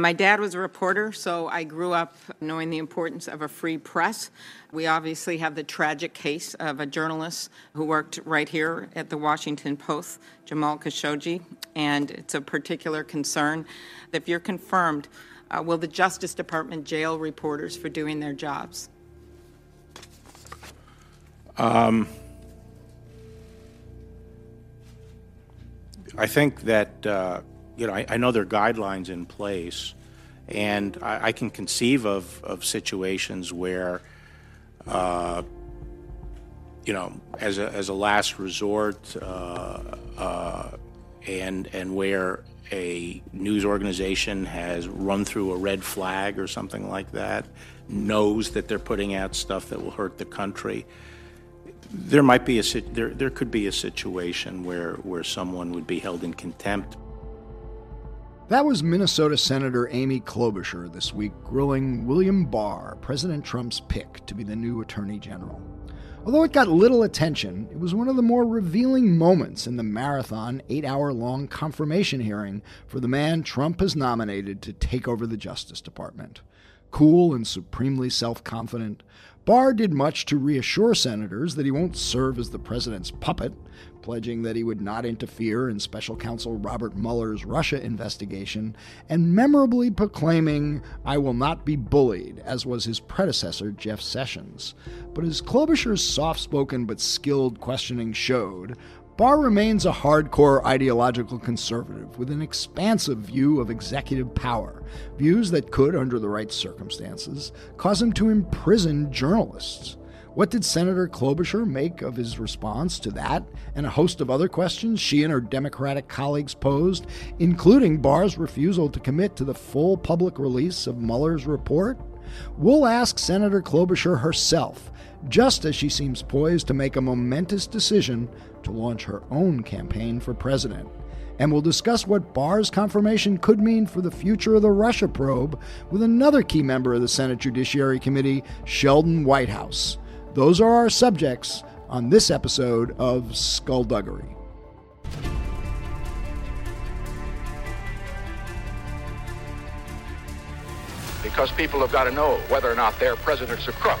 My dad was a reporter, so I grew up knowing the importance of a free press. We obviously have the tragic case of a journalist who worked right here at the Washington Post, Jamal Khashoggi, and it's a particular concern. That if you're confirmed, uh, will the Justice Department jail reporters for doing their jobs? Um, I think that. Uh you know, I, I, know there are guidelines in place, and I, I can conceive of, of situations where, uh, you know, as a, as a last resort, uh, uh, and and where a news organization has run through a red flag or something like that, knows that they're putting out stuff that will hurt the country. There might be a there there could be a situation where where someone would be held in contempt that was Minnesota Senator Amy Klobuchar this week grilling William Barr, President Trump's pick to be the new Attorney General. Although it got little attention, it was one of the more revealing moments in the marathon, eight hour long confirmation hearing for the man Trump has nominated to take over the Justice Department. Cool and supremely self confident, Barr did much to reassure senators that he won't serve as the president's puppet, pledging that he would not interfere in special counsel Robert Mueller's Russia investigation, and memorably proclaiming, I will not be bullied, as was his predecessor, Jeff Sessions. But as Klobuchar's soft spoken but skilled questioning showed, Barr remains a hardcore ideological conservative with an expansive view of executive power, views that could, under the right circumstances, cause him to imprison journalists. What did Senator Klobuchar make of his response to that and a host of other questions she and her Democratic colleagues posed, including Barr's refusal to commit to the full public release of Mueller's report? We'll ask Senator Klobuchar herself, just as she seems poised to make a momentous decision to launch her own campaign for president. And we'll discuss what Barr's confirmation could mean for the future of the Russia probe with another key member of the Senate Judiciary Committee, Sheldon Whitehouse. Those are our subjects on this episode of Skullduggery. Because people have got to know whether or not their president's a crook.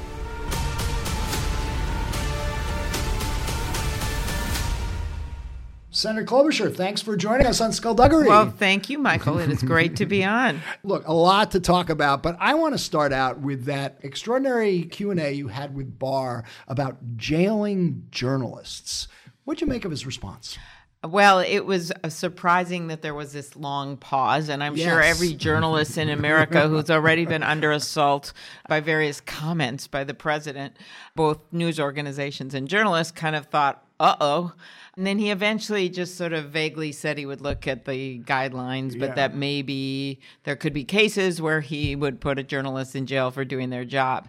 Senator Klobuchar, thanks for joining us on Skullduggery. Well, thank you, Michael. It is great to be on. Look, a lot to talk about, but I want to start out with that extraordinary Q&A you had with Barr about jailing journalists. What'd you make of his response? Well, it was uh, surprising that there was this long pause, and I'm yes. sure every journalist in America who's already been under assault by various comments by the president, both news organizations and journalists, kind of thought, uh oh. And then he eventually just sort of vaguely said he would look at the guidelines, but yeah. that maybe there could be cases where he would put a journalist in jail for doing their job.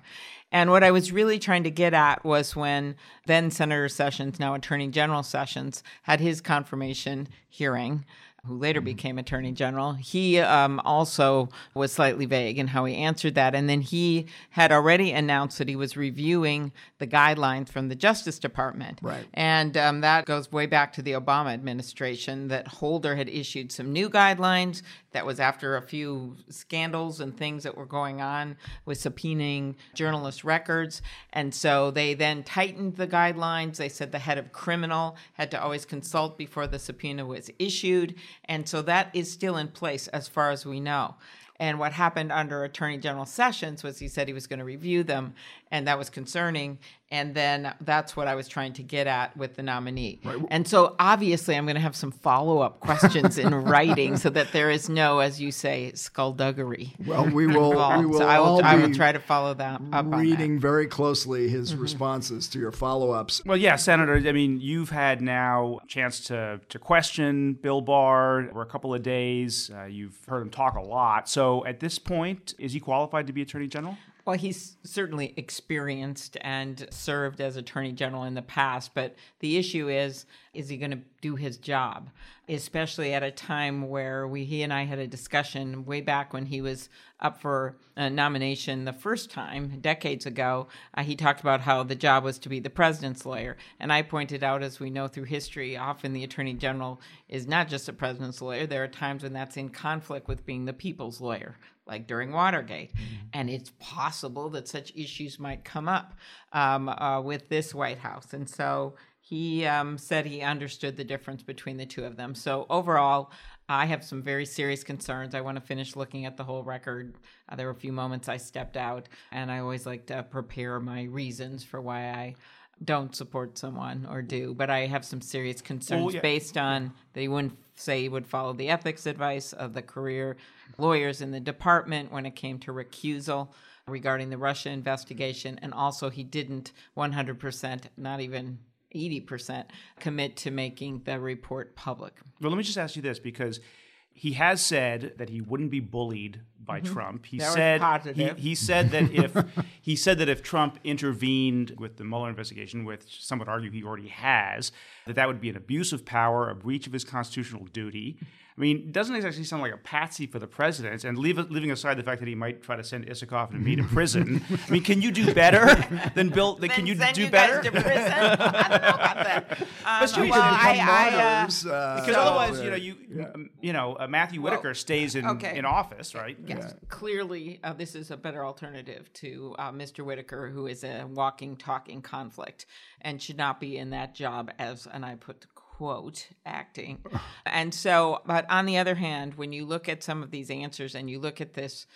And what I was really trying to get at was when then Senator Sessions, now Attorney General Sessions, had his confirmation hearing who later mm-hmm. became attorney general, he um, also was slightly vague in how he answered that. And then he had already announced that he was reviewing the guidelines from the Justice Department. Right. And um, that goes way back to the Obama administration that Holder had issued some new guidelines. That was after a few scandals and things that were going on with subpoenaing journalist records. And so they then tightened the guidelines. They said the head of criminal had to always consult before the subpoena was issued. And so that is still in place as far as we know. And what happened under Attorney General Sessions was he said he was going to review them, and that was concerning. And then that's what I was trying to get at with the nominee. Right. And so obviously, I'm going to have some follow up questions in writing so that there is no, as you say, skullduggery. Well, we will. We will so I will, I will try to follow that. Up. Reading very closely his mm-hmm. responses to your follow ups. Well, yeah, Senator. I mean, you've had now a chance to to question Bill Barr for a couple of days. Uh, you've heard him talk a lot. So at this point, is he qualified to be Attorney General? Well, he's certainly experienced and served as attorney general in the past, but the issue is is he going to do his job, especially at a time where we he and I had a discussion way back when he was up for a nomination the first time decades ago. Uh, he talked about how the job was to be the president's lawyer, and I pointed out, as we know through history, often the attorney general is not just a president's lawyer. There are times when that's in conflict with being the people's lawyer like during Watergate. Mm-hmm. And it's possible that such issues might come up um, uh, with this White House. And so he um, said he understood the difference between the two of them. So overall, I have some very serious concerns. I want to finish looking at the whole record. Uh, there were a few moments I stepped out, and I always like to prepare my reasons for why I don't support someone or do, but I have some serious concerns well, yeah. based on they wouldn't say he would follow the ethics advice of the career lawyers in the department when it came to recusal regarding the Russia investigation, and also he didn't 100%, not even 80% commit to making the report public. Well, let me just ask you this because he has said that he wouldn't be bullied by mm-hmm. Trump. He that said he, he, said that if he said that if Trump intervened with the Mueller investigation, which some would argue he already has, that that would be an abuse of power, a breach of his constitutional duty. I mean, it doesn't exactly sound like a patsy for the president. And leave, leaving aside the fact that he might try to send Isikoff and me to prison, I mean, can you do better than Bill? Than, can you do you better? to prison? I don't know about that. Um, but well, I, I, uh, because so, otherwise, you know, you yeah. um, you know, uh, Matthew Whitaker well, stays in okay. in office, right? Yes, yeah. clearly, uh, this is a better alternative to uh, Mr. Whitaker, who is a walking, talking conflict, and should not be in that job as, and I put quote acting. and so, but on the other hand, when you look at some of these answers and you look at this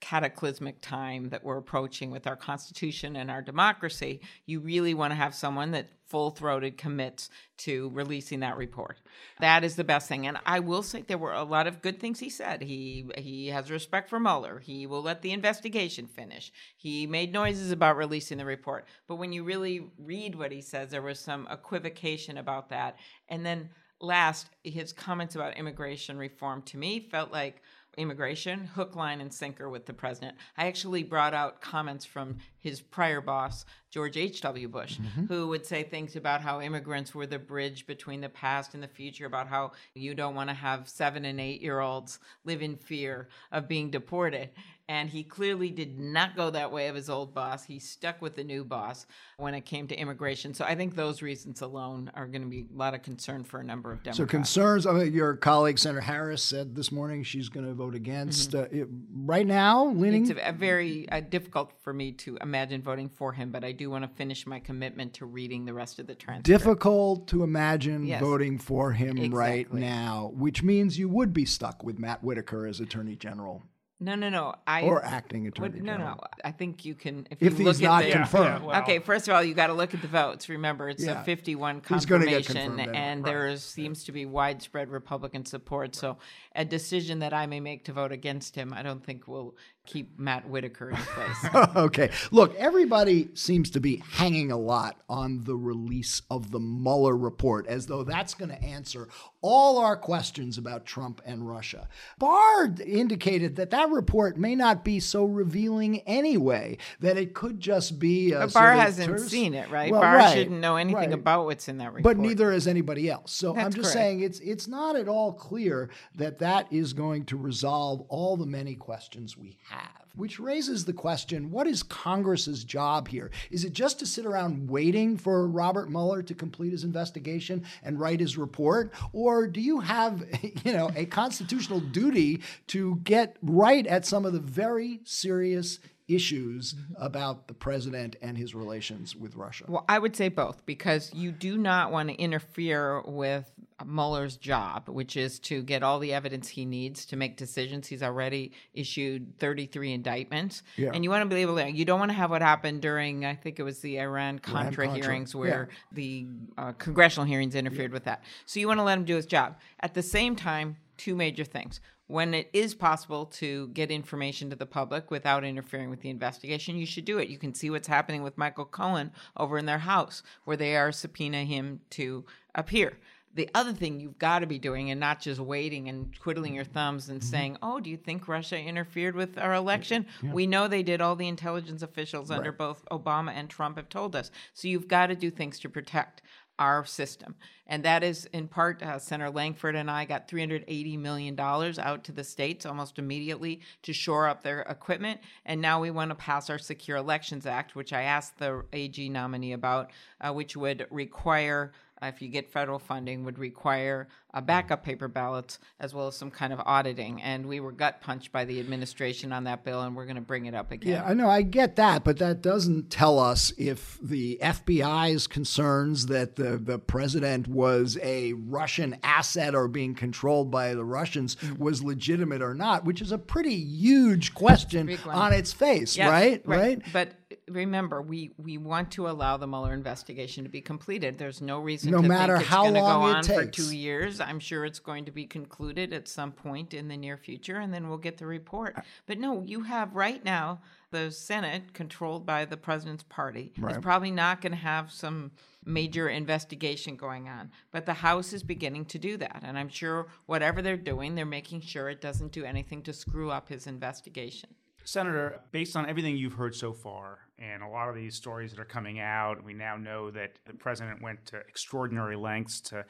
cataclysmic time that we're approaching with our constitution and our democracy, you really want to have someone that full throated commits to releasing that report. That is the best thing. And I will say there were a lot of good things he said. He he has respect for Mueller. He will let the investigation finish. He made noises about releasing the report. But when you really read what he says, there was some equivocation about that. And then last, his comments about immigration reform to me felt like immigration, hook, line, and sinker with the president. I actually brought out comments from his prior boss, George H.W. Bush, mm-hmm. who would say things about how immigrants were the bridge between the past and the future, about how you don't want to have seven and eight year olds live in fear of being deported. And he clearly did not go that way of his old boss. He stuck with the new boss when it came to immigration. So I think those reasons alone are going to be a lot of concern for a number of Democrats. So concerns. I mean, your colleague Senator Harris said this morning she's going to vote against. Mm-hmm. Uh, it, right now, leaning. It's a, a very uh, difficult for me to imagine voting for him, but I do want to finish my commitment to reading the rest of the transcript. Difficult to imagine yes. voting for him exactly. right now, which means you would be stuck with Matt Whitaker as Attorney General. No, no, no. I or acting attorney. What, no, no. I think you can if, if you he's not the, confirmed. Yeah, well, okay, first of all, you got to look at the votes. Remember, it's yeah. a 51 confirmation, and right. there seems to be widespread Republican support. Right. So, a decision that I may make to vote against him, I don't think will keep Matt Whitaker in place. okay. Look, everybody seems to be hanging a lot on the release of the Mueller report as though that's going to answer all our questions about Trump and Russia. Barr indicated that that report may not be so revealing anyway, that it could just be a. But Barr hasn't terse... seen it, right? Well, Barr right, shouldn't know anything right. about what's in that report. But neither has anybody else. So that's I'm just correct. saying it's it's not at all clear that that is going to resolve all the many questions we have have. Which raises the question what is Congress's job here? Is it just to sit around waiting for Robert Mueller to complete his investigation and write his report? Or do you have, you know, a constitutional duty to get right at some of the very serious issues about the president and his relations with Russia? Well, I would say both because you do not want to interfere with Mueller's job, which is to get all the evidence he needs to make decisions. He's already issued 33 indictments. Yeah. And you want to be able to, you don't want to have what happened during, I think it was the Iran Contra hearings where yeah. the uh, congressional hearings interfered yeah. with that. So you want to let him do his job. At the same time, two major things when it is possible to get information to the public without interfering with the investigation, you should do it. You can see what's happening with Michael Cohen over in their house, where they are subpoena him to appear. The other thing you've got to be doing and not just waiting and twiddling your thumbs and Mm-hmm. saying, oh, do you think Russia interfered with our election? We know they did. All the intelligence officials under both Obama and Trump have told us. So you've got to do things to protect our system. And that is in part, uh, Senator Lankford and I got $380 million out to the states almost immediately to shore up their equipment. And now we want to pass our Secure Elections Act, which I asked the AG nominee about, uh, which would require uh, if you get federal funding, would require uh, backup paper ballots as well as some kind of auditing. And we were gut punched by the administration on that bill, and we're going to bring it up again. Yeah, I know, I get that, but that doesn't tell us if the FBI's concerns that the, the president was a Russian asset or being controlled by the Russians Mm-hmm. was legitimate or not, which is a pretty huge question on its face, Yes, right? Right? But remember, we we want to allow the Mueller investigation to be completed. There's no reason No to matter how to go long it on for takes. two years. I'm sure it's going to be concluded at some point in the near future, and then we'll get the report. Uh, but no, you have right now the Senate, controlled by the president's party, is Right. probably not going to have some major investigation going on. But the House is beginning to do that, and I'm sure whatever they're doing, they're making sure it doesn't do anything to screw up his investigation. Senator, based on everything you've heard so far and a lot of these stories that are coming out, we now know that the president went to extraordinary lengths to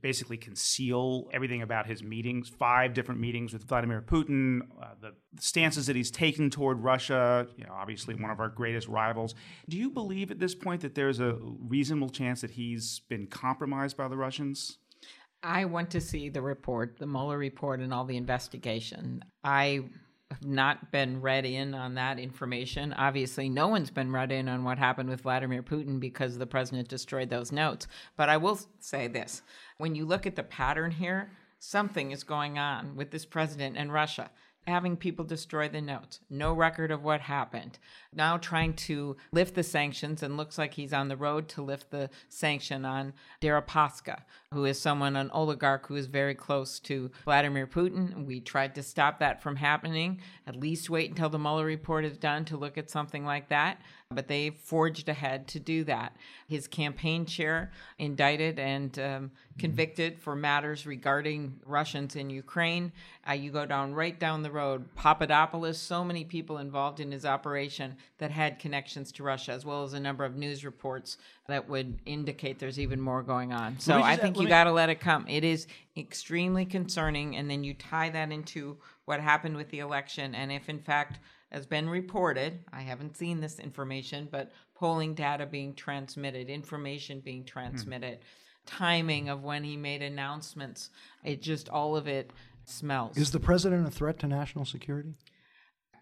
basically conceal everything about his meetings, five different meetings with Vladimir Putin, uh, the stances that he's taken toward Russia, you know, obviously one of our greatest rivals. Do you believe at this point that there's a reasonable chance that he's been compromised by the Russians? I want to see the report, the Mueller report, and all the investigation. I have not been read in on that information. Obviously, no one's been read in on what happened with Vladimir Putin because the president destroyed those notes. But I will say this when you look at the pattern here, something is going on with this president and Russia. Having people destroy the notes, no record of what happened. Now trying to lift the sanctions, and looks like he's on the road to lift the sanction on Deripaska, who is someone, an oligarch who is very close to Vladimir Putin. We tried to stop that from happening. At least wait until the Mueller report is done to look at something like that. But they forged ahead to do that. His campaign chair indicted and um, convicted for matters regarding Russians in Ukraine. Uh, you go down right down the road, Papadopoulos, so many people involved in his operation that had connections to Russia, as well as a number of news reports that would indicate there's even more going on. So I think let you me- got to let it come. It is extremely concerning, and then you tie that into what happened with the election, and if in fact has been reported, I haven't seen this information, but polling data being transmitted, information being transmitted, timing of when he made announcements, it just all of it smells. Is the president a threat to national security?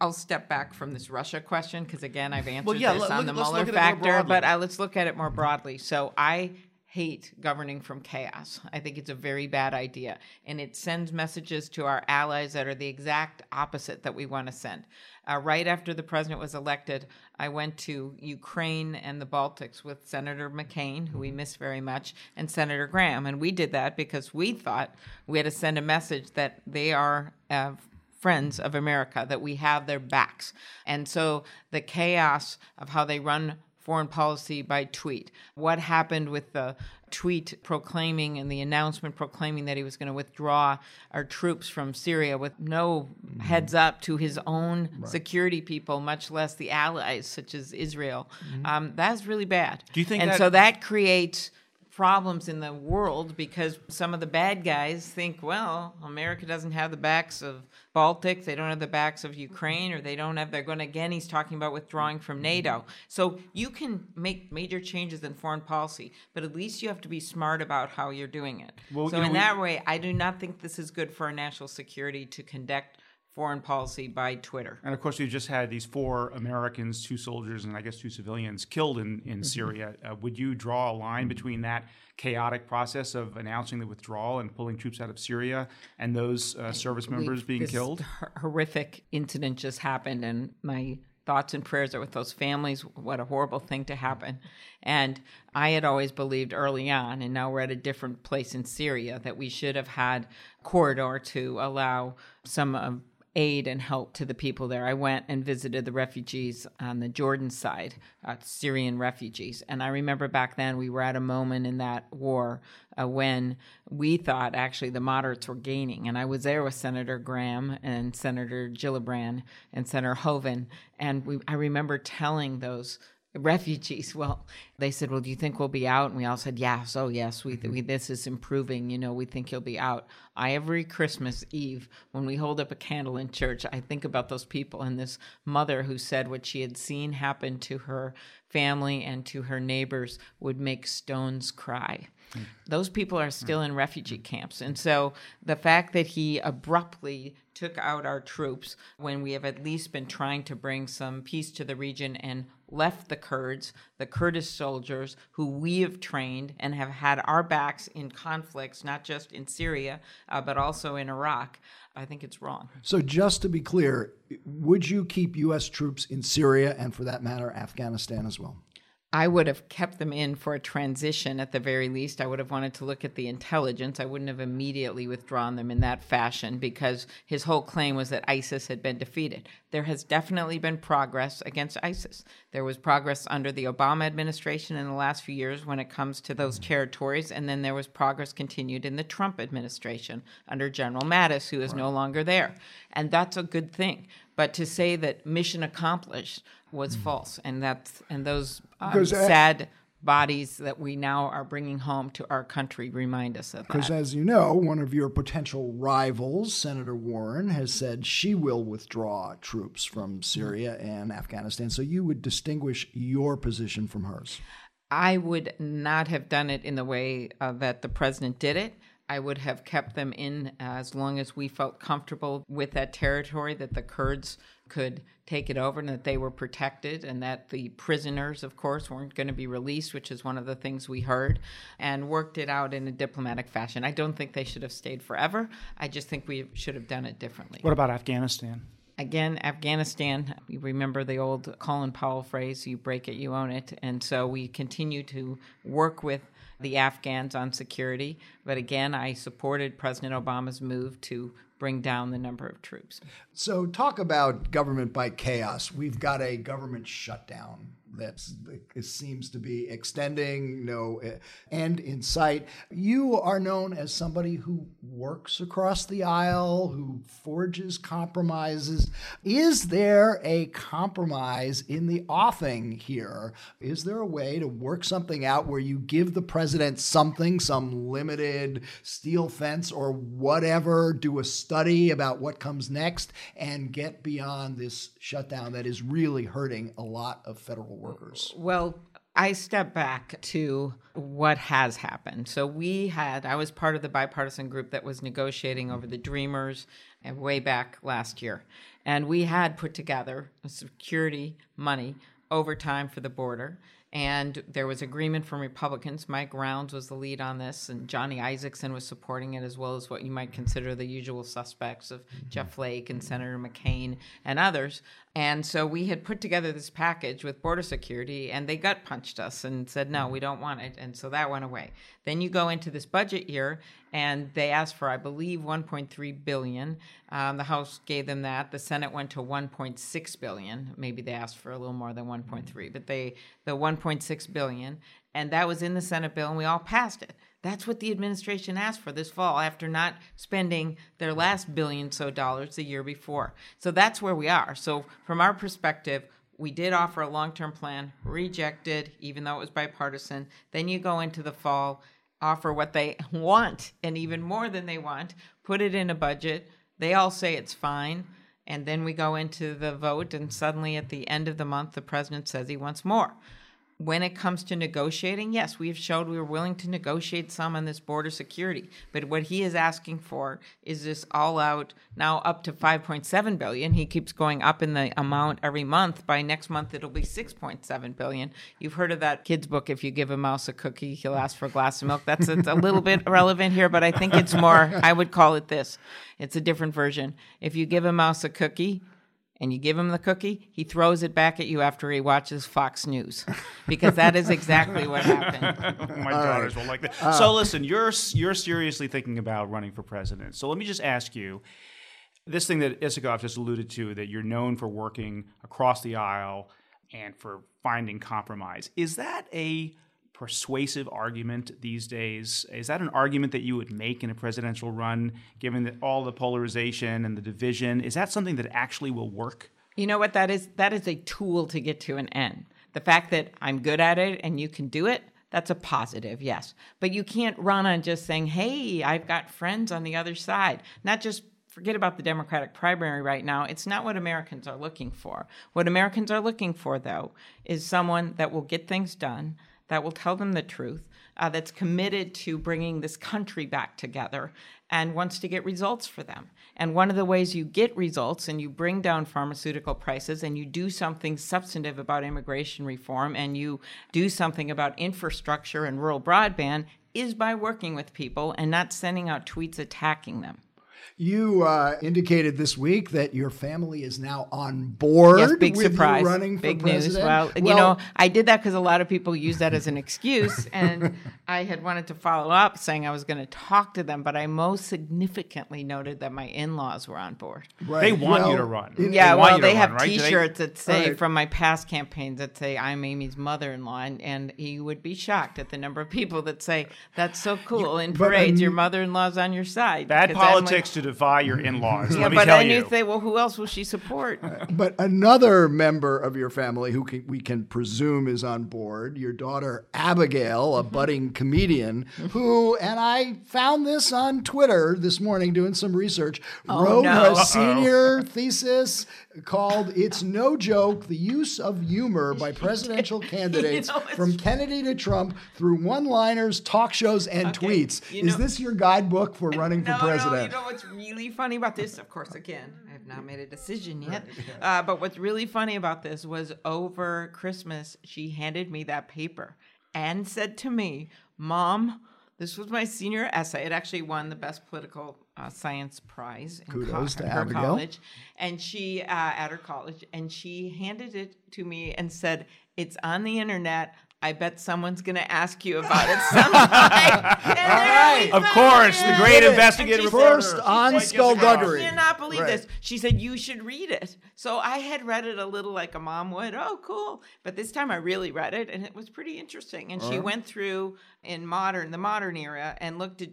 I'll step back from this Russia question because again, I've answered yeah, this let- on look- the Mueller look at it more factor, but uh, let's look at it more broadly. So I hate governing from chaos. I think it's a very bad idea, and it sends messages to our allies that are the exact opposite that we want to send. Uh, right after the president was elected, I went to Ukraine and the Baltics with Senator McCain, who we miss very much, and Senator Graham, and we did that because we thought we had to send a message that they are. Uh, friends of America, that we have their backs. And so the chaos of how they run foreign policy by tweet, what happened with the tweet proclaiming and the announcement proclaiming that he was going to withdraw our troops from Syria with no heads up to his own security people, much less the allies such as Israel. Um, that's really bad. Do you think And that- so that creates problems in the world because some of the bad guys think, well, America doesn't have the backs of Baltic, they don't have the backs of Ukraine, or they don't have, they're going to, again, he's talking about withdrawing from NATO. So you can make major changes in foreign policy, but at least you have to be smart about how you're doing it. Well, so you know, in that way, I do not think this is good for our national security to conduct foreign policy by Twitter. And of course, we've just had these four Americans, two soldiers, and I guess two civilians killed in, in Syria. Uh, would you draw a line between that chaotic process of announcing the withdrawal and pulling troops out of Syria and those uh, service members We've- being this killed? horrific incident just happened, and my thoughts and prayers are with those families. What a horrible thing to happen. And I had always believed early on, and now we're at a different place in Syria, that we should have had corridor to allow some of aid and help to the people there. I went and visited the refugees on the Jordan side, uh, Syrian refugees. And I remember back then we were at a moment in that war uh, when we thought actually the moderates were gaining. And I was there with Senator Graham and Senator Gillibrand and Senator Hoeven. And we, I remember telling those refugees. Well, they said, "Well, do you think we'll be out?" And we all said, "Yes, oh yes, we, mm-hmm. we this is improving. You know, we think you'll be out." I every Christmas Eve when we hold up a candle in church, I think about those people and this mother who said what she had seen happen to her family and to her neighbors would make stones cry. Mm. Those people are mm. still in refugee mm. camps. And so the fact that he abruptly took out our troops when we have at least been trying to bring some peace to the region and left the Kurds, the Kurdish soldiers who we have trained and have had our backs in conflicts, not just in Syria, uh, but also in Iraq. I think it's wrong. So, just to be clear, would you keep U.S. troops in Syria and, for that matter, Afghanistan as well? I would have kept them in for a transition at the very least. I would have wanted to look at the intelligence. I wouldn't have immediately withdrawn them in that fashion because his whole claim was that ISIS had been defeated. There has definitely been progress against ISIS. There was progress under the Obama administration in the last few years when it comes to those territories, and then there was progress continued in the Trump administration under General Mattis, who is right. no longer there. And that's a good thing. But to say that mission accomplished was mm false, and that's and those um, sad bodies that we now are bringing home to our country remind us of that. Because, as you know, one of your potential rivals, Senator Warren, has said she will withdraw troops from Syria mm and Afghanistan. So you would distinguish your position from hers. I would not have done it in the way uh, that the president did it. I would have kept them in as long as we felt comfortable with that territory, that the Kurds could take it over and that they were protected and that the prisoners, of course, weren't going to be released, which is one of the things we heard, and worked it out in a diplomatic fashion. I don't think they should have stayed forever. I just think we should have done it differently. What about Afghanistan? Again, Afghanistan, you remember the old Colin Powell phrase, you break it, you own it. And so we continue to work with the Afghans on security. But again, I supported President Obama's move to bring down the number of troops. So, talk about government by chaos. We've got a government shutdown that seems to be extending, no eh, end in sight. You are known as somebody who works across the aisle, who forges compromises. Is there a compromise in the offing here? Is there a way to work something out where you give the president something, some limited steel fence or whatever, do a study about what comes next, and get beyond this shutdown that is really hurting a lot of federal workers? Well, I step back to what has happened. So we had, I was part of the bipartisan group that was negotiating over the Dreamers uh, way back last year. And we had put together security money overtime for the border. And there was agreement from Republicans. Mike Rounds was the lead on this, and Johnny Isakson was supporting it, as well as what you might consider the usual suspects of. Jeff Flake and Senator McCain and others. And so we had put together this package with border security, and they gut punched us and said, no, we don't want it. And so that went away. Then you go into this budget year, and they asked for, I believe, 1.3 billion. Um, the House gave them that. The Senate went to 1.6 billion. Maybe they asked for a little more than 1.3, but they the 1.6 billion, and that was in the Senate bill, and we all passed it. That's what the administration asked for this fall after not spending their last billion so dollars the year before. So that's where we are. So, from our perspective, we did offer a long term plan, rejected, even though it was bipartisan. Then you go into the fall, offer what they want, and even more than they want, put it in a budget. They all say it's fine. And then we go into the vote, and suddenly at the end of the month, the president says he wants more when it comes to negotiating, yes, we've showed we were willing to negotiate some on this border security. But what he is asking for is this all out now up to 5.7 billion. He keeps going up in the amount every month. By next month it'll be 6.7 billion. You've heard of that kid's book if you give a mouse a cookie, he'll ask for a glass of milk. That's a, a little bit irrelevant here, but I think it's more I would call it this. It's a different version. If you give a mouse a cookie, and you give him the cookie, he throws it back at you after he watches Fox News, because that is exactly what happened. My All daughters right. will like that. Uh, so listen, you're you're seriously thinking about running for president. So let me just ask you. This thing that Isikoff just alluded to, that you're known for working across the aisle and for finding compromise, is that a persuasive argument these days? Is that an argument that you would make in a presidential run, given that all the polarization and the division? Is that something that actually will work? You know what that is? That is a tool to get to an end. The fact that I'm good at it and you can do it, that's a positive, yes. But you can't run on just saying, hey, I've got friends on the other side. Not just forget about the Democratic primary right now. It's not what Americans are looking for. What Americans are looking for, though, is someone that will get things done, that will tell them the truth, uh, that's committed to bringing this country back together and wants to get results for them. And one of the ways you get results and you bring down pharmaceutical prices and you do something substantive about immigration reform and you do something about infrastructure and rural broadband is by working with people and not sending out tweets attacking them. You uh, indicated this week that your family is now on board. Yes, big with surprise. You running big for president. news. Well, well, you know, I did that because a lot of people use that as an excuse, and I had wanted to follow up saying I was going to talk to them, but I most significantly noted that my in-laws were on board. Right. They want well, you to run. Yeah, they well, they have run, right? T-shirts that say right. from my past campaigns that say I'm Amy's mother-in-law, and, and you would be shocked at the number of people that say that's so cool in parades. Your mother-in-law's on your side. Bad politics to defy your in-laws. yeah, but then you. you say, well, who else will she support? but another member of your family who can, we can presume is on board, your daughter Abigail, a budding comedian, who, and I found this on Twitter this morning doing some research, oh, wrote no. a senior thesis called "It's No Joke: The Use of Humor by Presidential Candidates you know, from Kennedy to Trump Through One-Liners, Talk Shows, and okay. Tweets." You know, Is this your guidebook for running no, for president? No, you know what's really funny about this? Of course, again, I have not made a decision yet. Uh, but what's really funny about this was over Christmas, she handed me that paper and said to me, "Mom." This was my senior essay. It actually won the best political uh, science prize in Kudos co- to her Abigail. college, and she uh, at her college, and she handed it to me and said, "It's on the internet. I bet someone's going to ask you about it sometime. right. Of course, the great investigative First on Skullduggery. I cannot believe right. this. She said, You should read it. So I had read it a little like a mom would. Oh, cool. But this time I really read it, and it was pretty interesting. And All she went through in modern, the modern era, and looked at,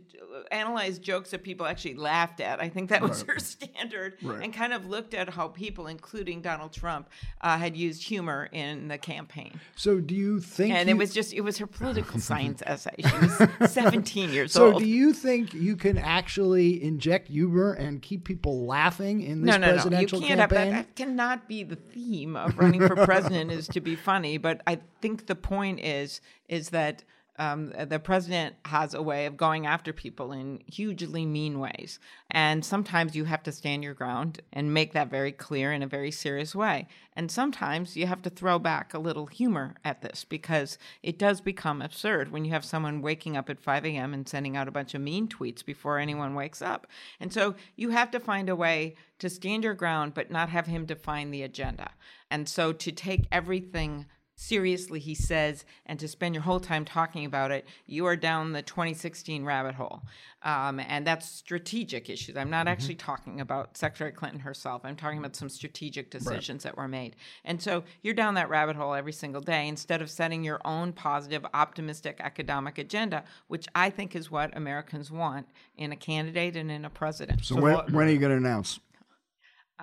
analyzed jokes that people actually laughed at. I think that was right. her standard, and kind of looked at how people, including Donald Trump, uh, had used humor in the campaign. So do you think? And you... it was just, it was her political science essay. She was 17 years so old. So do you think you can actually inject humor and keep people laughing in this no, no, presidential no. You can't campaign? That. that cannot be the theme of running for president is to be funny. But I think the point is, is that um, the president has a way of going after people in hugely mean ways. And sometimes you have to stand your ground and make that very clear in a very serious way. And sometimes you have to throw back a little humor at this because it does become absurd when you have someone waking up at 5 a.m. and sending out a bunch of mean tweets before anyone wakes up. And so you have to find a way to stand your ground, but not have him define the agenda. And so to take everything seriously he says and to spend your whole time talking about it you are down the 2016 rabbit hole. Um, and that's strategic issues. I'm not mm-hmm. actually talking about secretary clinton herself. I'm talking about some strategic decisions right. that were made. And so you're down that rabbit hole every single day instead of setting your own positive optimistic economic agenda which i think is what americans want in a candidate and in a president. So, so when, when are you going to announce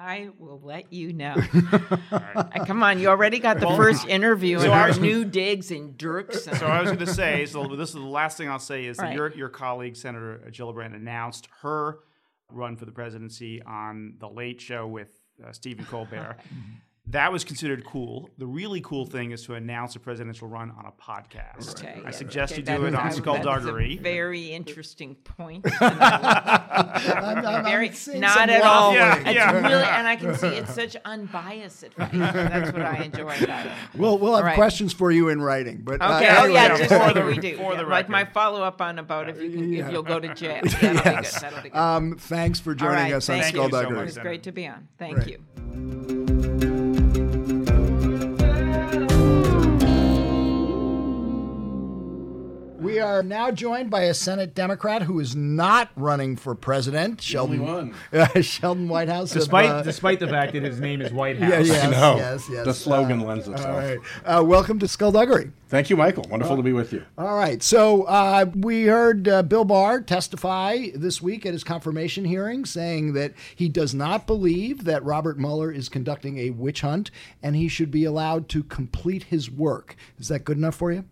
I will let you know. right. Come on, you already got the first interview so in our new digs and Dirks. So I was going to say, so this is the last thing I'll say is right. that your your colleague Senator Gillibrand announced her run for the presidency on the Late Show with uh, Stephen Colbert. That was considered cool. The really cool thing is to announce a presidential run on a podcast. Okay, I yeah, suggest okay, you do it on Skullduggery. very interesting point. I'm, I'm, very, I'm not at all. Yeah, yeah. Really, and I can see it's such unbiased advice. That's what I enjoy about it. We'll we'll have right. questions for you in writing, but uh, okay. Uh, oh yeah, just like the, we do. Yeah, like my follow up on about if you can, if you'll go to jail. That'll yes. be good. That'll be good. Um, thanks for joining right, us on Skullduggery. So it was great to be on. Thank you. We are now joined by a Senate Democrat who is not running for president, Sheldon. one. Uh, Sheldon Whitehouse. of, Despite uh, despite the fact that his name is Whitehouse. yeah, yes, I know. yes, yes. The slogan Uh, lends itself. All right. Uh, welcome to Skullduggery. Thank you, Michael. Wonderful to be with you. All right. So uh, we heard uh, Bill Barr testify this week at his confirmation hearing saying that he does not believe that Robert Mueller is conducting a witch hunt and he should be allowed to complete his work. Is that good enough for you?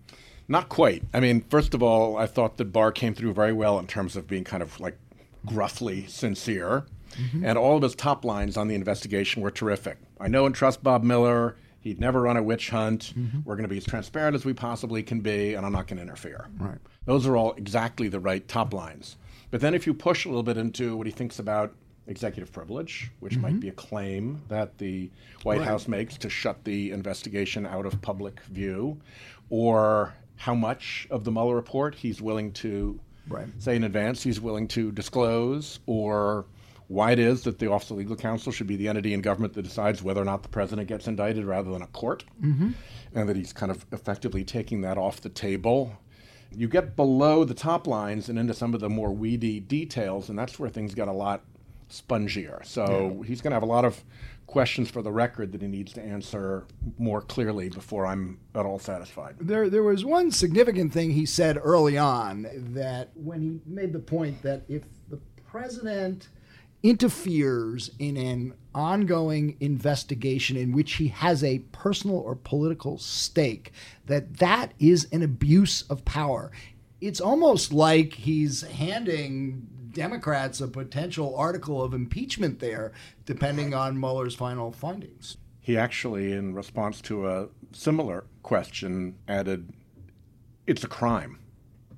Not quite. I mean, first of all, I thought that Barr came through very well in terms of being kind of like gruffly sincere. Mm-hmm. And all of his top lines on the investigation were terrific. I know and trust Bob Mueller. He'd never run a witch hunt. Mm-hmm. We're going to be as transparent as we possibly can be, and I'm not going to interfere. Right. Those are all exactly the right top lines. But then if you push a little bit into what he thinks about executive privilege, which might mm-hmm. be a claim that the White House makes to shut the investigation out of public view, or how much of the Mueller report he's willing to Right. say in advance he's willing to disclose, or why it is that the Office of Legal Counsel should be the entity in government that decides whether or not the president gets indicted rather than a court, mm-hmm. and that he's kind of effectively taking that off the table. You get below the top lines and into some of the more weedy details, and that's where things get a lot spongier. So he's going to have a lot of questions for the record that he needs to answer more clearly before I'm at all satisfied. There, there was one significant thing he said early on that when he made the point that if the president interferes in an ongoing investigation in which he has a personal or political stake, that that is an abuse of power. It's almost like he's handing Democrats a potential article of impeachment there, depending on Mueller's final findings. He actually, in response to a similar question, added, It's a crime.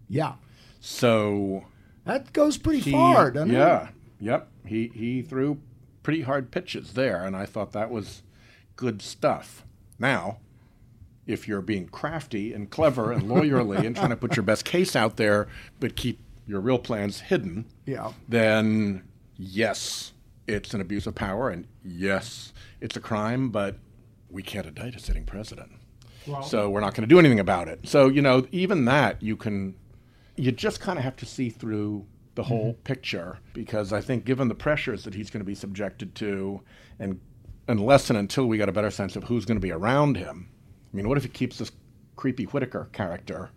Yeah, So that goes pretty he, far, doesn't it? yeah, yep. He he threw pretty hard pitches there, and I thought that was good stuff. Now, if you're being crafty and clever and lawyerly and trying to put your best case out there, but keep your real plans hidden, Yeah. then yes, it's an abuse of power, and yes, it's a crime, but we can't indict a sitting president. so we're not going to do anything about it. So, you know, even that you can, you just kind of have to see through the whole mm-hmm. picture because I think given the pressures that he's going to be subjected to, and unless and until we get a better sense of who's going to be around him, I mean, what if he keeps this creepy Whitaker character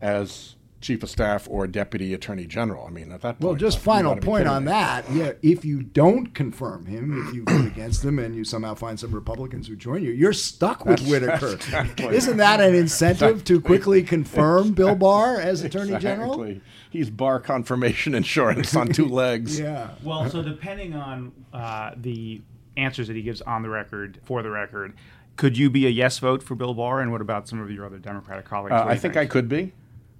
as chief of staff or deputy attorney general? I mean, at that point, Well, just final point on me. that. Yeah, if you don't confirm him, if you vote against him, and you somehow find some Republicans who join you, you're stuck with That's- Whitaker. exactly. Isn't that an incentive to quickly confirm Bill Barr as Attorney General? Exactly. He's Barr confirmation insurance on two legs. Yeah. Well, so depending on uh, the answers that he gives on the record, for the record, could you be a yes vote for Bill Barr? And what about some of your other Democratic colleagues? Uh, I you think I could be.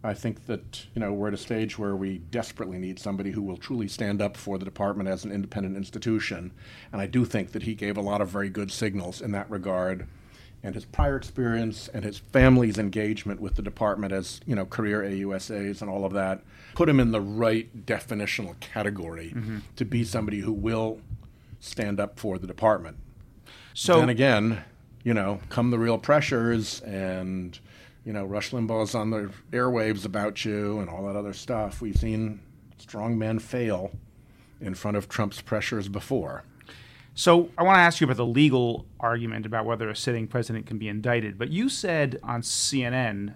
I think that you know we're at a stage where we desperately need somebody who will truly stand up for the department as an independent institution, and I do think that he gave a lot of very good signals in that regard. And his prior experience and his family's engagement with the department as you know career AUSAs and all of that put him in the right definitional category mm-hmm. to be somebody who will stand up for the department. So then again, you know, come the real pressures and, you know, Rush Limbaugh's on the airwaves about you and all that other stuff. We've seen strong men fail in front of Trump's pressures before. So I want to ask you about the legal argument about whether a sitting president can be indicted. But you said on CNN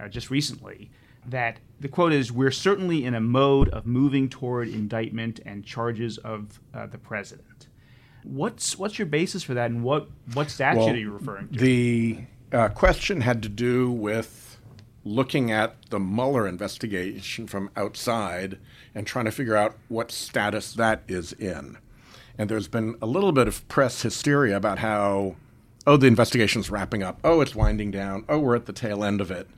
uh, just recently that the quote is, "We're certainly in a mode of moving toward indictment and charges of uh, the president." What's what's your basis for that, and what what statute Well, are you referring to? The uh, question had to do with looking at the Mueller investigation from outside and trying to figure out what status that is in. And there's been a little bit of press hysteria about how, oh, the investigation's wrapping up. Oh, it's winding down. Oh, we're at the tail end of it,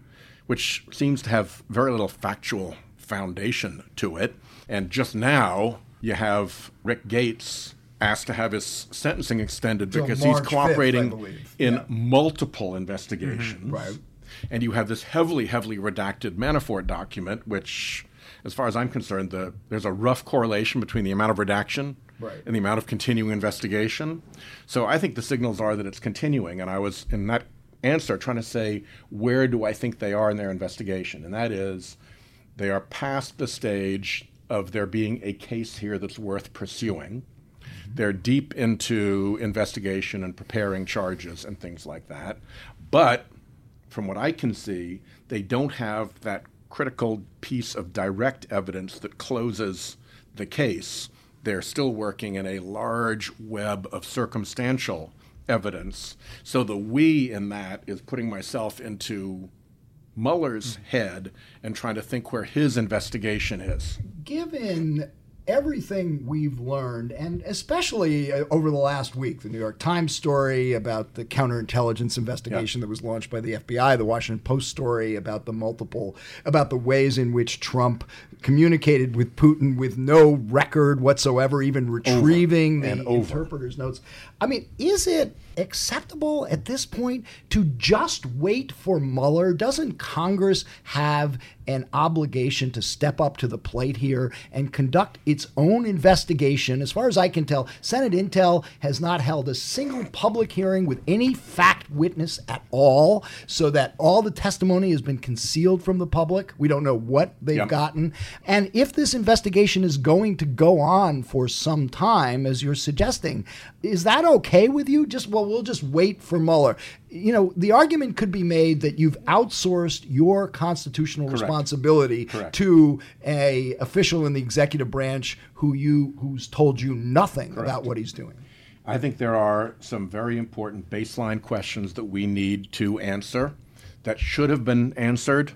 which seems to have very little factual foundation to it. And just now, you have Rick Gates asked to have his sentencing extended Till because March he's cooperating believe. in Yeah. multiple mm-hmm. investigations. Right. And you have this heavily, heavily redacted Manafort document, which, as far as I'm concerned, the, there's a rough correlation between the amount of redaction Right. and the amount of continuing investigation. So I think the signals are that it's continuing. And I was in that answer, trying to say, where do I think they are in their investigation? And that is, they are past the stage of there being a case here that's worth pursuing. They're deep into investigation and preparing charges and things like that. But from what I can see, they don't have that critical piece of direct evidence that closes the case. They're still working in a large web of circumstantial evidence. So the we in that is putting myself into Mueller's hmm. head and trying to think where his investigation is. Given everything we've learned, and especially uh, over the last week, the New York Times story about the counterintelligence investigation that was launched by the FBI, the Washington Post story about the multiple, about the ways in which Trump communicated with Putin with no record whatsoever, even retrieving over the interpreter's notes. I mean, is it acceptable at this point to just wait for Mueller? Doesn't Congress have an obligation to step up to the plate here and conduct its own investigation? As far as I can tell, Senate Intel has not held a single public hearing with any fact witness at all, so that all the testimony has been concealed from the public. We don't know what they've Yep. gotten. And if this investigation is going to go on for some time, as you're suggesting, is that okay with you? Just, well, we'll just wait for Mueller. You know, the argument could be made that you've outsourced your constitutional Correct. responsibility Correct. to a official in the executive branch who you who's told you nothing about what he's doing. I think there are some very important baseline questions that we need to answer that should have been answered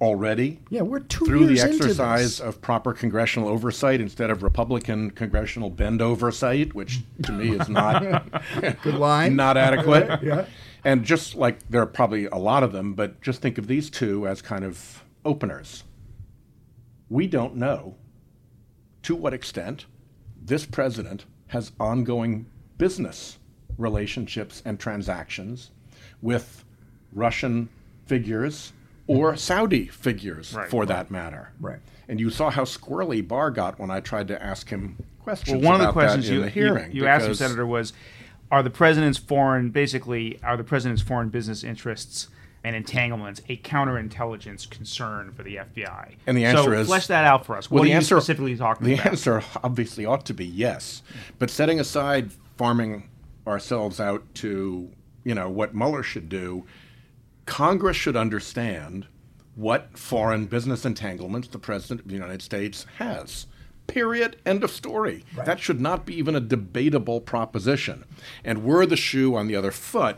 already. Yeah, we're two through the years into exercise of proper congressional oversight instead of Republican congressional bend oversight, which to me is not Good line. not adequate. Yeah. And just like there are probably a lot of them, but just think of these two as kind of openers. We don't know to what extent this president has ongoing business relationships and transactions with Russian figures or mm-hmm. Saudi figures Right. for that matter. Right. And you saw how squirrely Barr got when I tried to ask him questions. Well, one of the questions you, the hearing. you, you asked him, Senator, was are the president's foreign, basically, are the president's foreign business interests and entanglements a counterintelligence concern for the FBI? And the answer so is flesh that out for us. What Well, are the you answer, specifically talking the about? The answer obviously ought to be yes. But setting aside farming ourselves out to, you know, what Mueller should do, Congress should understand what foreign business entanglements the President of the United States has. Period. End of story. That should not be even a debatable proposition. And were the shoe on the other foot,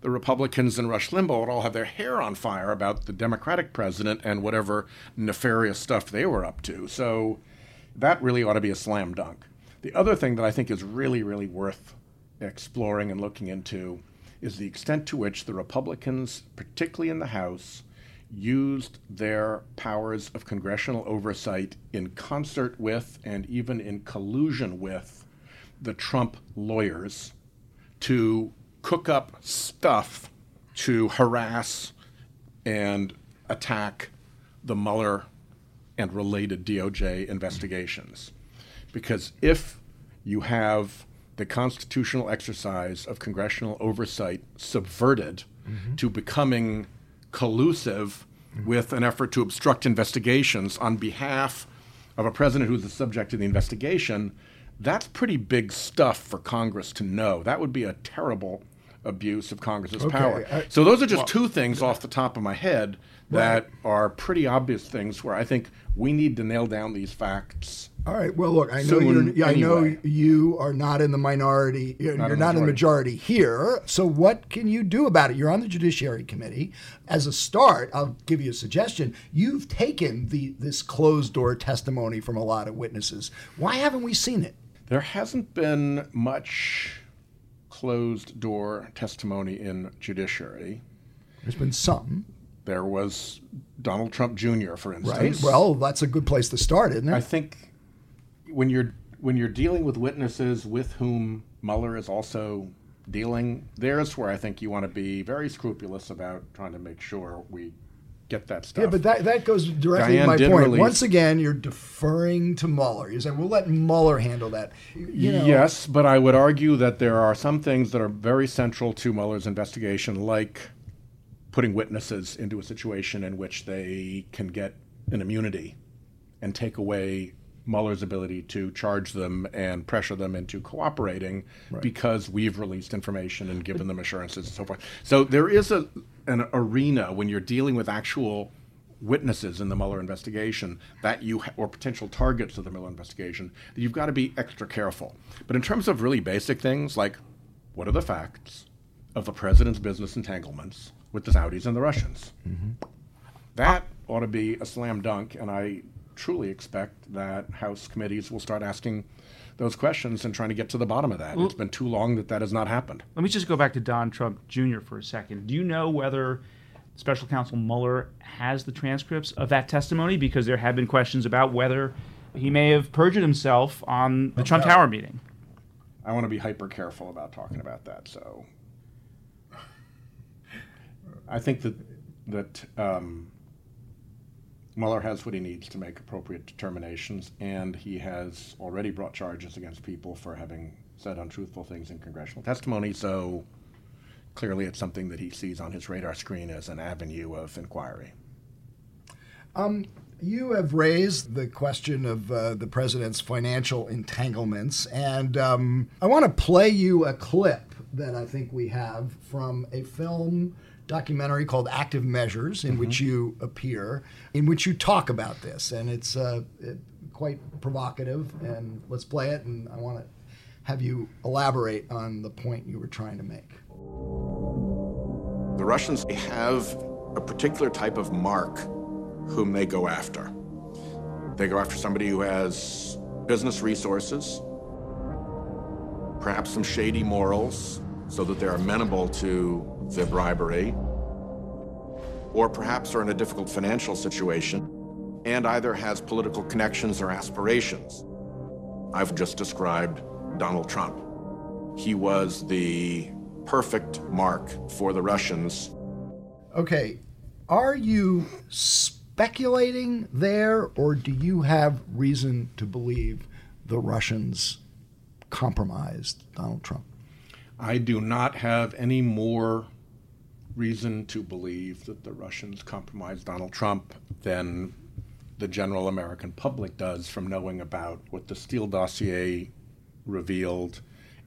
the Republicans and Rush Limbaugh would all have their hair on fire about the Democratic president and whatever nefarious stuff they were up to. So that really ought to be a slam dunk. The other thing that I think is really, really worth exploring and looking into is the extent to which the Republicans, particularly in the House, used their powers of congressional oversight in concert with and even in collusion with the Trump lawyers to cook up stuff to harass and attack the Mueller and related DOJ investigations. Because if you have the constitutional exercise of congressional oversight subverted mm-hmm. to becoming collusive mm-hmm. with an effort to obstruct investigations on behalf of a president who's the subject of the investigation, that's pretty big stuff for Congress to know. That would be a terrible abuse of Congress's power. I- so those are just two things off the top of my head that are pretty obvious things where I think we need to nail down these facts. All right. Well, look, I know you're. Yeah, I know you are not in the minority. You're Not you're in not the majority here. So, what can you do about it? You're on the Judiciary Committee. As a start, I'll give you a suggestion. You've taken the this closed door testimony from a lot of witnesses. Why haven't we seen it? There hasn't been much closed door testimony in judiciary. There's been some, There was Donald Trump Jr., for instance. right? Well, that's a good place to start, isn't it? I think when you're when you're dealing with witnesses with whom Mueller is also dealing, there's where I think you want to be very scrupulous about trying to make sure we get that stuff. Yeah, but that, that goes directly Diane to my point. release- Once again, you're deferring to Mueller. You're saying, we'll let Mueller handle that. You know, Yes, but I would argue that there are some things that are very central to Mueller's investigation, like putting witnesses into a situation in which they can get an immunity and take away Mueller's ability to charge them and pressure them into cooperating right. because we've released information and given them assurances and so forth. So there is a an arena when you're dealing with actual witnesses in the Mueller investigation that you ha- or potential targets of the Mueller investigation that you've got to be extra careful. But in terms of really basic things like what are the facts of the president's business entanglements with the Saudis and the Russians, mm-hmm. that ought to be a slam dunk, and I truly expect that House committees will start asking those questions and trying to get to the bottom of that. Well, it's been too long that that has not happened. Let me just go back to Don Trump Jr. for a second. Do you know whether Special Counsel Mueller has the transcripts of that testimony? Because there have been questions about whether he may have perjured himself on the Trump Tower meeting. I want to be hyper careful about talking about that. So I think that that um, Mueller has what he needs to make appropriate determinations, and he has already brought charges against people for having said untruthful things in congressional testimony. So clearly, it's something that he sees on his radar screen as an avenue of inquiry. Um, you have raised the question of uh, the president's financial entanglements, and um, I want to play you a clip that I think we have from a film documentary called Active Measures, in mm-hmm. which you appear, in which you talk about this, and it's uh, it, quite provocative. And let's play it, and I want to have you elaborate on the point you were trying to make. The Russians have a particular type of mark whom they go after. They go after somebody who has business resources, perhaps some shady morals, so that they're amenable to the bribery, or perhaps are in a difficult financial situation and either has political connections or aspirations. I've just described Donald Trump. He was the perfect mark for the Russians. Okay, are you speculating there, or do you have reason to believe the Russians compromised Donald Trump? I do not have any more reason to believe that the Russians compromised Donald Trump than the general American public does from knowing about what the Steele dossier revealed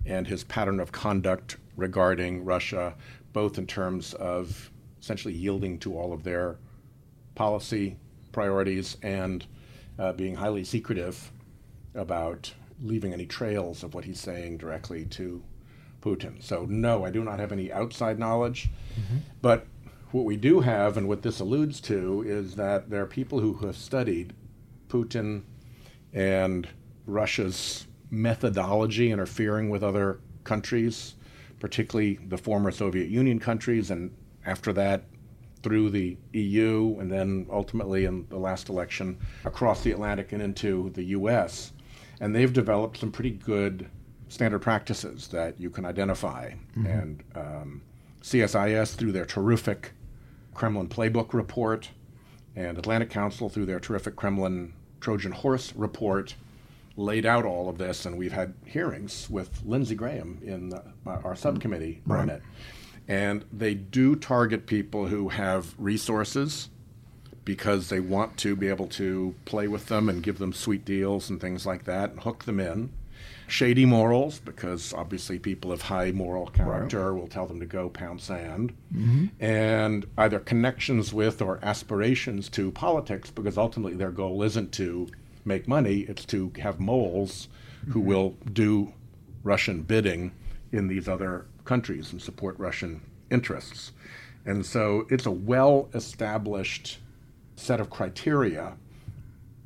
and his pattern of conduct regarding Russia, both in terms of essentially yielding to all of their policy priorities and uh, being highly secretive about leaving any trails of what he's saying directly to Putin. So, no, I do not have any outside knowledge. Mm-hmm. But what we do have, and what this alludes to, is that there are people who have studied Putin and Russia's methodology interfering with other countries, particularly the former Soviet Union countries, and after that, through the EU, and then ultimately in the last election across the Atlantic and into the US. And they've developed some pretty good standard practices that you can identify. Mm-hmm. And um, CSIS, through their terrific Kremlin Playbook report, and Atlantic Council, through their terrific Kremlin Trojan Horse report, laid out all of this. And we've had hearings with Lindsey Graham in the, our subcommittee right. on it. And they do target people who have resources because they want to be able to play with them and give them sweet deals and things like that and hook them in shady morals because obviously people of high moral character right. will tell them to go pound sand, mm-hmm. and either connections with or aspirations to politics because ultimately their goal isn't to make money, it's to have moles mm-hmm. who will do Russian bidding in these other countries and support Russian interests. And so it's a well established set of criteria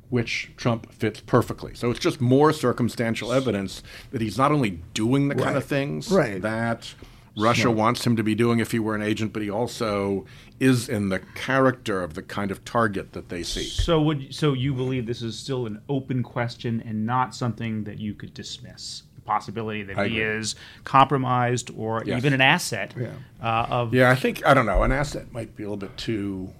which Trump fits perfectly. So it's just more circumstantial evidence that he's not only doing the right. kind of things right. that Russia Smart. wants him to be doing if he were an agent, but he also is in the character of the kind of target that they seek. So would so you believe this is still an open question and not something that you could dismiss? The possibility that I he agree. is compromised or yes. even an asset yeah. Uh, of Yeah, I think I don't know. An asset might be a little bit too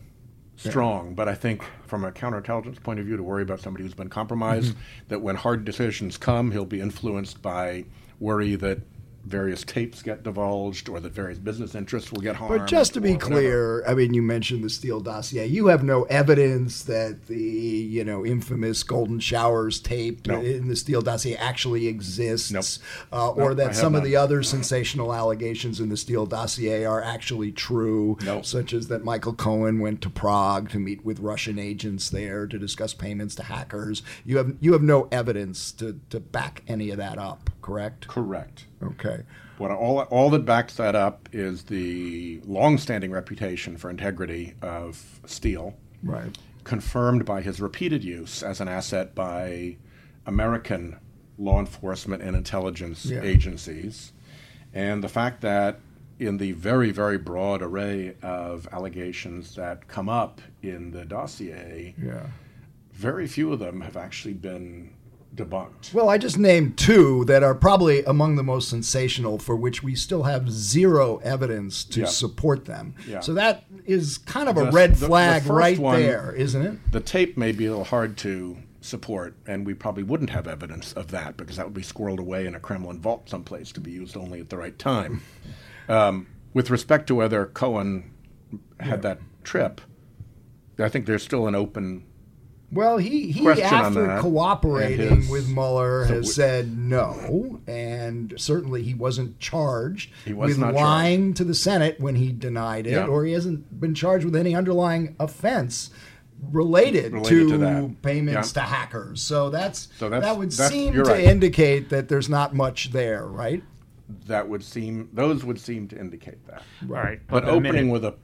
strong. Yeah. But I think from a counterintelligence point of view, to worry about somebody who's been compromised, mm-hmm. that when hard decisions come, he'll be influenced by worry that various tapes get divulged or that various business interests will get harmed. But just to be clear, I mean, you mentioned the Steele dossier. You have no evidence that the you know infamous Golden Showers tape No. in the Steele dossier actually exists, Nope. uh, or that some of the other sensational allegations in the Steele dossier are actually true, No. such as that Michael Cohen went to Prague to meet with Russian agents there to discuss payments to hackers. You have you have no evidence to, to back any of that up, correct? Correct. Okay. What all all that backs that up is the long-standing reputation for integrity of Steele, Right. confirmed by his repeated use as an asset by American law enforcement and intelligence Yeah. agencies, and the fact that in the very very broad array of allegations that come up in the dossier, Yeah. very few of them have actually been debunked. Well, I just named two that are probably among the most sensational, for which we still have zero evidence to Yeah. support them. Yeah. So that is kind of a The- red the- the flag first right one- there, isn't it? The tape may be a little hard to support, and we probably wouldn't have evidence of that because that would be squirreled away in a Kremlin vault someplace to be used only at the right time. Um, with respect to whether Cohen had that trip, I think there's still an open. Well, he, he Question after cooperating his- with Mueller so has we- said no, and certainly he wasn't charged He was with not lying to the Senate when he denied it, Yeah. or he hasn't been charged with any underlying offense related, Related to, to payments Yeah. to hackers. So that's, So that's- that would that's- seem to right. indicate that there's not much there, right? That would seem those would seem to indicate that. Right, But a opening minute. with a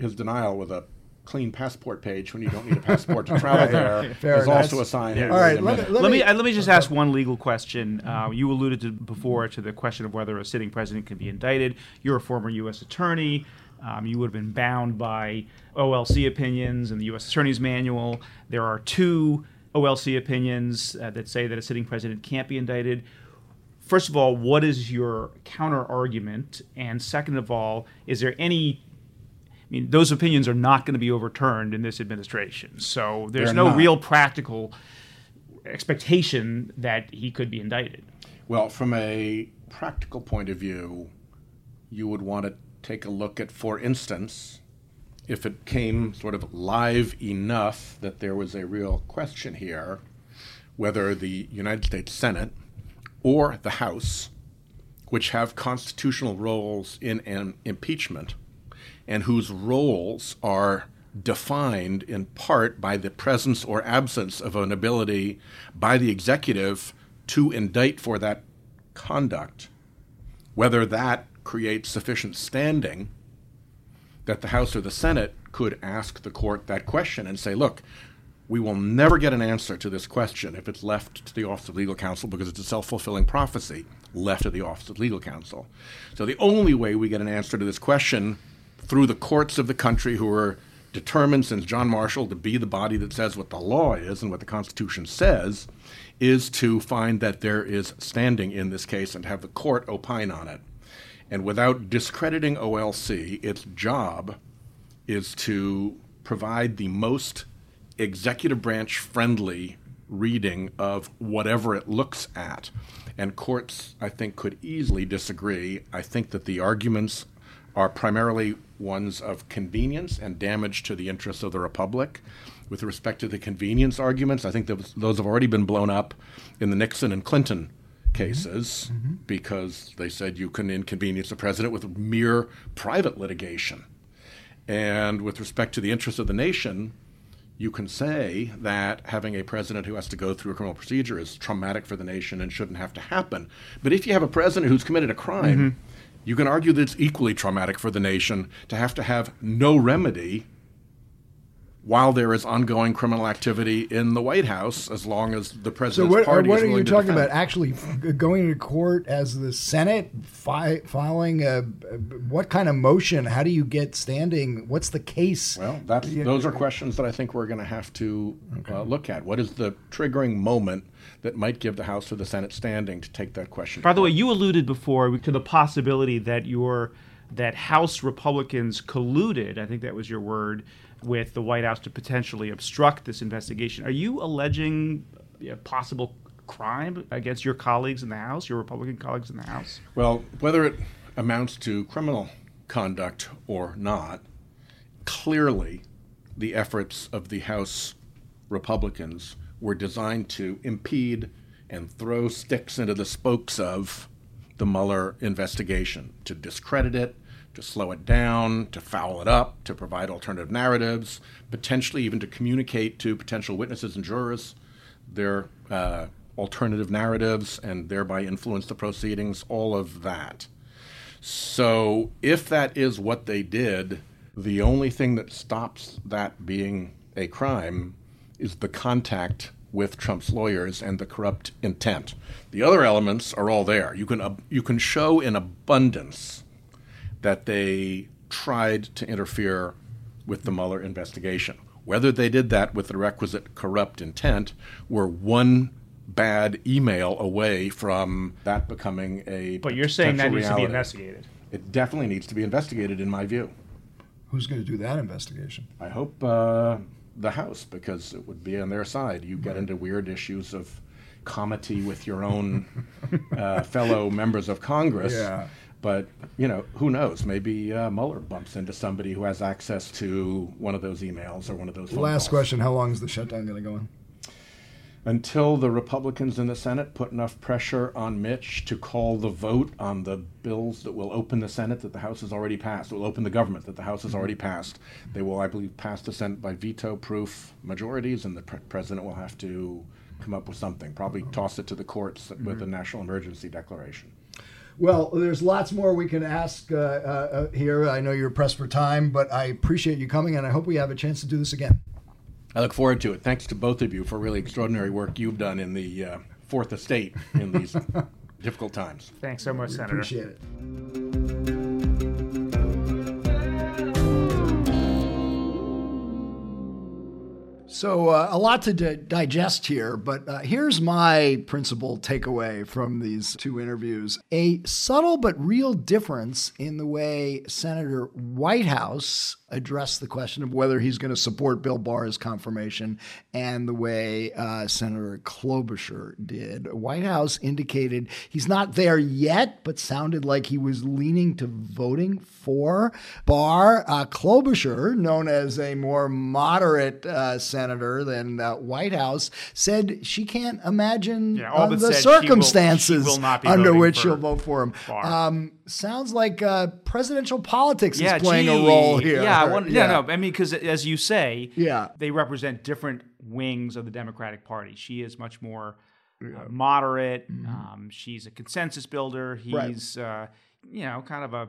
his denial with a clean passport page when you don't need a passport to travel Right. there Fair is enough. also a sign. Yeah. hey, All wait right, a let me- let let me me- let me just ask one legal question. Uh, you alluded to before to the question of whether a sitting president can be indicted. You're a former U.S. attorney. Um, you would have been bound by OLC opinions and the U.S. Attorney's Manual. There are two OLC opinions uh, that say that a sitting president can't be indicted. First of all, what is your counter argument? And second of all, is there any I mean, those opinions are not going to be overturned in this administration. So there's They're no not. real practical expectation that he could be indicted. Well, from a practical point of view, you would want to take a look at, for instance, if it came sort of live enough that there was a real question here, whether the United States Senate or the House, which have constitutional roles in an impeachment, and whose roles are defined in part by the presence or absence of an ability by the executive to indict for that conduct, whether that creates sufficient standing that the House or the Senate could ask the court that question and say, look, we will never get an answer to this question if it's left to the Office of Legal Counsel because it's a self fulfilling prophecy left to the Office of Legal Counsel. So the only way we get an answer to this question through the courts of the country who are determined since John Marshall to be the body that says what the law is and what the Constitution says is to find that there is standing in this case and have the court opine on it. And without discrediting OLC, its job is to provide the most executive branch friendly reading of whatever it looks at. And courts, I think, could easily disagree. I think that the arguments are primarily ones of convenience and damage to the interests of the republic. With respect to the convenience arguments, I think those, those have already been blown up in the Nixon and Clinton cases mm-hmm. Mm-hmm. because they said you can inconvenience the president with mere private litigation. And with respect to the interests of the nation, you can say that having a president who has to go through a criminal procedure is traumatic for the nation and shouldn't have to happen. But if you have a president who's committed a crime, mm-hmm. You can argue that it's equally traumatic for the nation to have to have no remedy while there is ongoing criminal activity in the White House, as long as the So president's what, party what is are you to talking defend about? Actually, going to court as the Senate, fi- filing a, a- what kind of motion? How do you get standing? What's the case? Well, that's, Yeah. those are questions that I think we're going to have to uh, look at. What is the triggering moment that might give the House or the Senate standing to take that question? By the way, you alluded before to the possibility that your that House Republicans colluded. I think that was your word with the White House to potentially obstruct this investigation. Are you alleging a possible crime against your colleagues in the House, your Republican colleagues in the House? Well, whether it amounts to criminal conduct or not, clearly the efforts of the House Republicans were designed to impede and throw sticks into the spokes of the Mueller investigation, to discredit it, to slow it down, to foul it up, to provide alternative narratives, potentially even to communicate to potential witnesses and jurors their uh, alternative narratives and thereby influence the proceedings, all of that. So, if that is what they did, the only thing that stops that being a crime is the contact with Trump's lawyers and the corrupt intent. The other elements are all there. You can uh, you can show in abundance that they tried to interfere with the Mueller investigation. Whether they did that with the requisite corrupt intent, were one bad email away from that becoming a. But you're saying that needs reality. to be investigated. It definitely needs to be investigated, in my view. Who's going to do that investigation? I hope uh, the House, because it would be on their side. You get into weird issues of comity with your own uh, fellow members of Congress. Yeah. But you know, who knows? Maybe uh, Mueller bumps into somebody who has access to one of those emails or one of those. Last calls. question: How long is the shutdown going to go on? Until the Republicans in the Senate put enough pressure on Mitch to call the vote on the bills that will open the Senate that the House has already passed, will open the government that the House has already passed. They will, I believe, pass the Senate by veto-proof majorities, and the pre- president will have to come up with something. Probably toss it to the courts with a national emergency declaration. Well, there's lots more we can ask uh, uh, here. I know you're pressed for time, but I appreciate you coming, and I hope we have a chance to do this again. I look forward to it. Thanks to both of you for really extraordinary work you've done in the uh, Fourth Estate in these difficult times. Thanks so much, We Senator. Appreciate it. So, uh, a lot to di- digest here, but uh, here's my principal takeaway from these two interviews. A subtle but real difference in the way Senator Whitehouse addressed the question of whether he's going to support Bill Barr's confirmation and the way uh, Senator Klobuchar did. Whitehouse indicated he's not there yet, but sounded like he was leaning to voting for Barr. Uh, Klobuchar, known as a more moderate uh, senator than uh, Whitehouse, said she can't imagine Yeah, all uh, the she will- she circumstances will under which she'll vote for him. Um, sounds like uh, presidential politics yeah, is playing gee. a role here. Yeah, I want, yeah, no. I mean, because as you say, Yeah. they represent different wings of the Democratic Party. She is much more uh, moderate. Um, she's a consensus builder. Mm-hmm. Right. He's, uh, you know, kind of a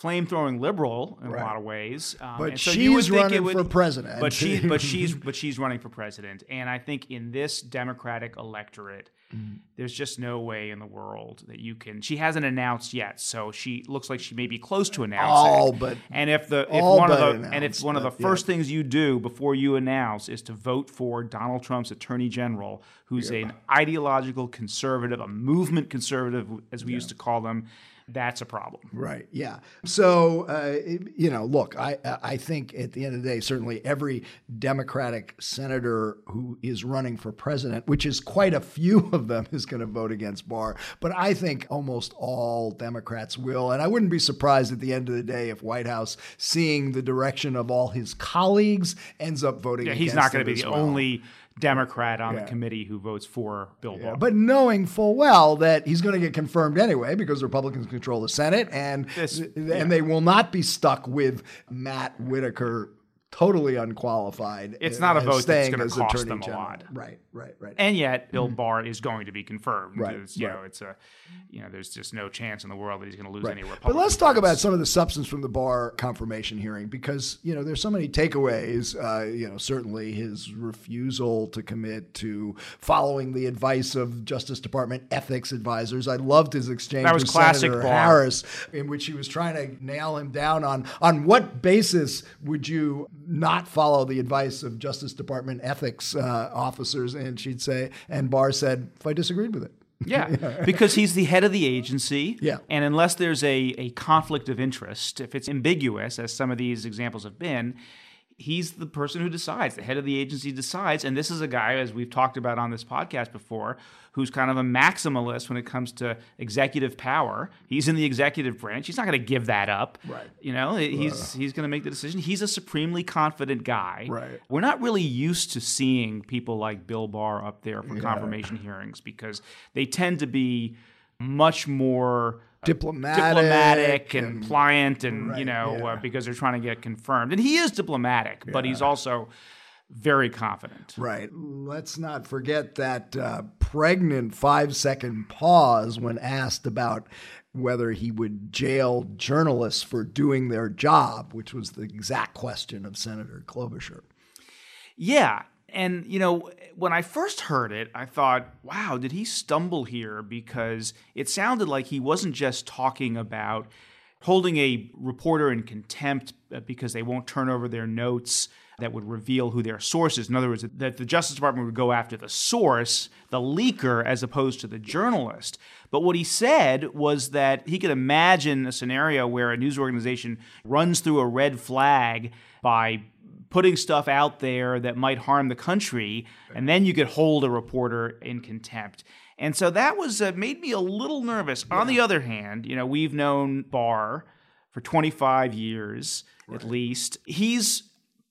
flame throwing liberal in Right. a lot of ways. Um, But so she's running would, for president. But she, but she's, but she's running for president. And I think in this Democratic electorate, Mm. there's just no way in the world that you can. She hasn't announced yet, so she looks like she may be close to announcing. All but- and if the if all one of but the and if one of the but, yeah. first things you do before you announce is to vote for Donald Trump's attorney general, who's an ideological conservative, a movement conservative, as we used to call them, that's a problem. Right. Yeah. So uh, you know, look, I I think at the end of the day, certainly every Democratic senator who is running for president, which is quite a few of them, is going to vote against Barr. But I think almost all Democrats will, and I wouldn't be surprised at the end of the day if Whitehouse, seeing the direction of all his colleagues, ends up voting. Yeah, he's not going to be the well. only Democrat on Yeah. the committee who votes for Bill Barr. But knowing full well that he's going to get confirmed anyway because Republicans control the Senate and This- and yeah. they will not be stuck with Matt Whitaker totally unqualified. It's not a vote that's gonna as cost them a General. lot. Right, right, right. And yet, Bill Barr is going to be confirmed. Right, It's, you know, it's a, you know, there's just no chance in the world that he's going to lose Right. any Republican. But let's talk about some of the substance from the Barr confirmation hearing because you know there's so many takeaways. Uh, you know, certainly his refusal to commit to following the advice of Justice Department ethics advisors. I loved his exchange That was with classic Senator Barr. Harris, in which he was trying to nail him down on on what basis would you not follow the advice of Justice Department ethics uh, officers? And she'd say, and Barr said, if I disagreed with it. Yeah, because he's the head of the agency. Yeah. And unless there's a, a conflict of interest, if it's ambiguous, as some of these examples have been, he's the person who decides. The head of the agency decides. And this is a guy, as we've talked about on this podcast before, who's kind of a maximalist when it comes to executive power. He's in the executive branch. He's not going to give that up. Right. You know, he's he's going to make the decision. He's a supremely confident guy. Right. We're not really used to seeing people like Bill Barr up there for yeah. confirmation hearings because they tend to be much more diplomatic, diplomatic and, and pliant, and right, you know, yeah. uh, because they're trying to get confirmed. And he is diplomatic, yeah. but he's also very confident. Right. Let's not forget that uh, pregnant five second pause when asked about whether he would jail journalists for doing their job, which was the exact question of Senator Klobuchar. Yeah. And, you know, when I first heard it, I thought, wow, did he stumble here? Because it sounded like he wasn't just talking about holding a reporter in contempt uh, because they won't turn over their notes that would reveal who their source is. In other words, that the Justice Department would go after the source, the leaker, as opposed to the journalist. But what he said was that he could imagine a scenario where a news organization runs through a red flag by putting stuff out there that might harm the country, and then you could hold a reporter in contempt. And so that was uh, made me a little nervous. Yeah. On the other hand, you know, we've known Barr for 25 years right. at least. He's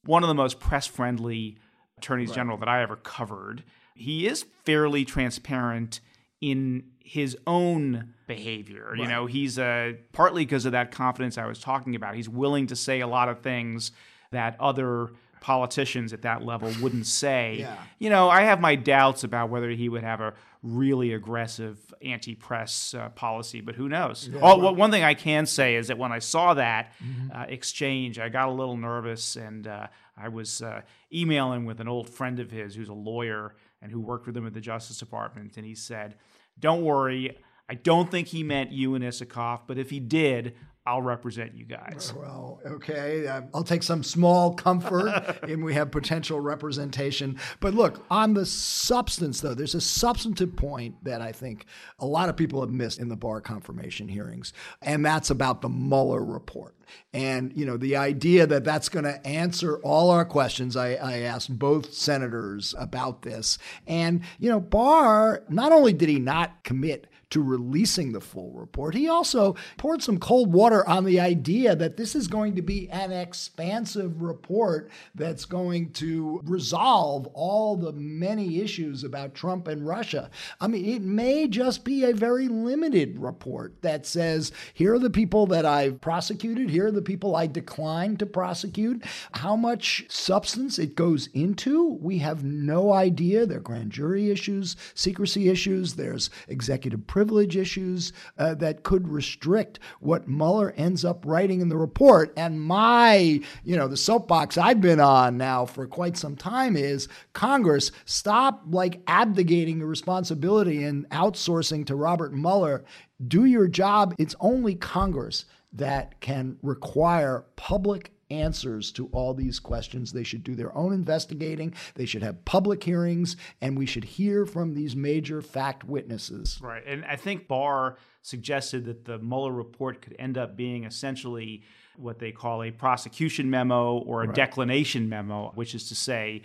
one of the most press friendly attorneys right. general that I ever covered. He is fairly transparent in his own behavior. Right. You know, he's uh, partly because of that confidence I was talking about. He's willing to say a lot of things that other politicians at that level wouldn't say. Yeah. You know, I have my doubts about whether he would have a really aggressive anti-press uh, policy, but who knows? Yeah, well, one thing I can say is that when I saw that mm-hmm. uh, exchange, I got a little nervous, and uh, I was uh, emailing with an old friend of his who's a lawyer and who worked with him at the Justice Department, and he said, "Don't worry." I don't think he meant you and Isikoff, but if he did, I'll represent you guys. Well, okay. Uh, I'll take some small comfort and we have potential representation. But look, on the substance, though, there's a substantive point that I think a lot of people have missed in the Barr confirmation hearings, and that's about the Mueller report. And, you know, the idea that that's going to answer all our questions, I, I asked both senators about this. And, you know, Barr, not only did he not commit to releasing the full report. He also poured some cold water on the idea that this is going to be an expansive report that's going to resolve all the many issues about Trump and Russia. I mean, it may just be a very limited report that says, here are the people that I've prosecuted, here are the people I declined to prosecute. How much substance it goes into, we have no idea. There are grand jury issues, secrecy issues, there's executive privilege privilege issues uh, that could restrict what Mueller ends up writing in the report. And my, you know, the soapbox I've been on now for quite some time is Congress stop like abdicating the responsibility and outsourcing to Robert Mueller. Do your job. It's only Congress that can require public answers to all these questions. They should do their own investigating. They should have public hearings, and we should hear from these major fact witnesses. Right. And I think Barr suggested that the Mueller report could end up being essentially what they call a prosecution memo or a right. declination memo, which is to say,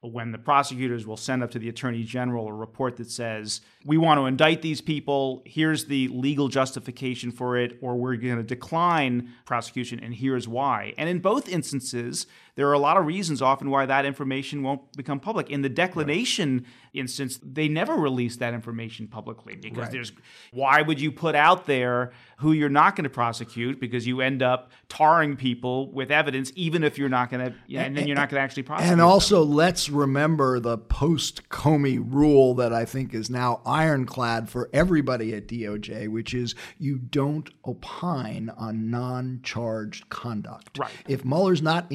when the prosecutors will send up to the attorney general a report that says, we want to indict these people, here's the legal justification for it, or we're going to decline prosecution, and here's why. And in both instances, there are a lot of reasons often why that information won't become public. In the declination right. instance, they never release that information publicly because right. there's why would you put out there who you're not going to prosecute because you end up tarring people with evidence even if you're not going to and then you're not going to actually prosecute. And also them. let's remember the post Comey rule that I think is now ironclad for everybody at DOJ, which is you don't opine on non-charged conduct. Right. If Mueller's not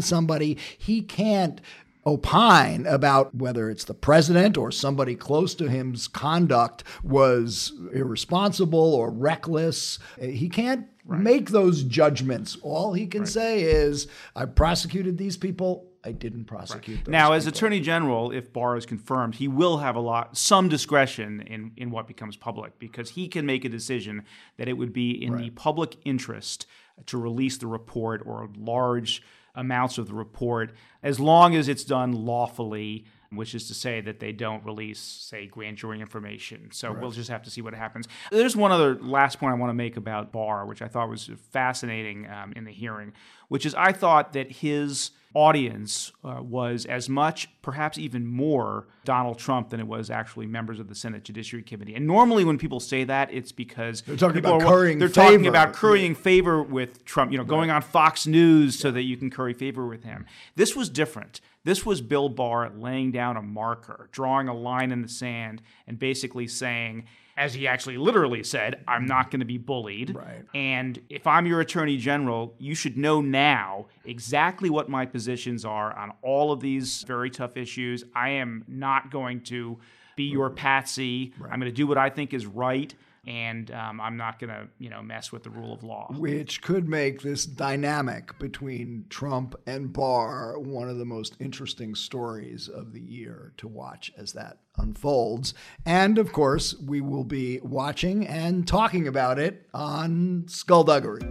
somebody, he can't opine about whether it's the president or somebody close to him's conduct was irresponsible or reckless. He can't right. make those judgments. All he can right. say is, I prosecuted these people. I didn't prosecute right. Now, people. as Attorney General, if Barr is confirmed, he will have a lot, some discretion in, in what becomes public because he can make a decision that it would be in the public interest to release the report or a large amounts of the report, as long as it's done lawfully which is to say that they don't release, say, grand jury information. So right. we'll just have to see what happens. There's one other last point I want to make about Barr, which I thought was fascinating um, in the hearing, which is I thought that his audience uh, was as much, perhaps even more, Donald Trump than it was actually members of the Senate Judiciary Committee. And normally, when people say that, it's because they're talking about are, currying. They're favor. talking about currying favor with Trump. You know, going right. on Fox News so that you can curry favor with him. This was different. This was Bill Barr laying down a marker, drawing a line in the sand, and basically saying as he actually literally said, I'm not going to be bullied. Right. And if I'm your attorney general, you should know now exactly what my positions are on all of these very tough issues. I am not going to be your patsy. Right. I'm going to do what I think is right and um, I'm not going to, you know, mess with the rule of law. Which could make this dynamic between Trump and Barr one of the most interesting stories of the year to watch as that unfolds. And of course, we will be watching and talking about it on Skullduggery.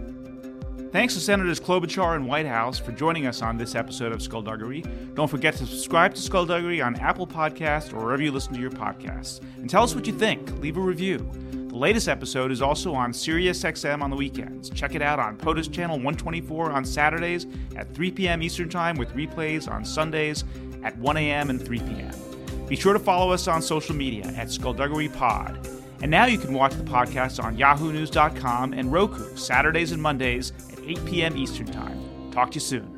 Thanks to Senators Klobuchar and Whitehouse for joining us on this episode of Skullduggery. Don't forget to subscribe to Skullduggery on Apple Podcast or wherever you listen to your podcasts. And tell us what you think. Leave a review. The latest episode is also on SiriusXM on the weekends. Check it out on POTUS Channel 124 on Saturdays at 3 p.m. Eastern Time with replays on Sundays at 1 a.m. and 3 p.m. Be sure to follow us on social media at Skullduggery Pod. And now you can watch the podcast on yahoonews.com and Roku Saturdays and Mondays at 8 p.m. Eastern Time. Talk to you soon.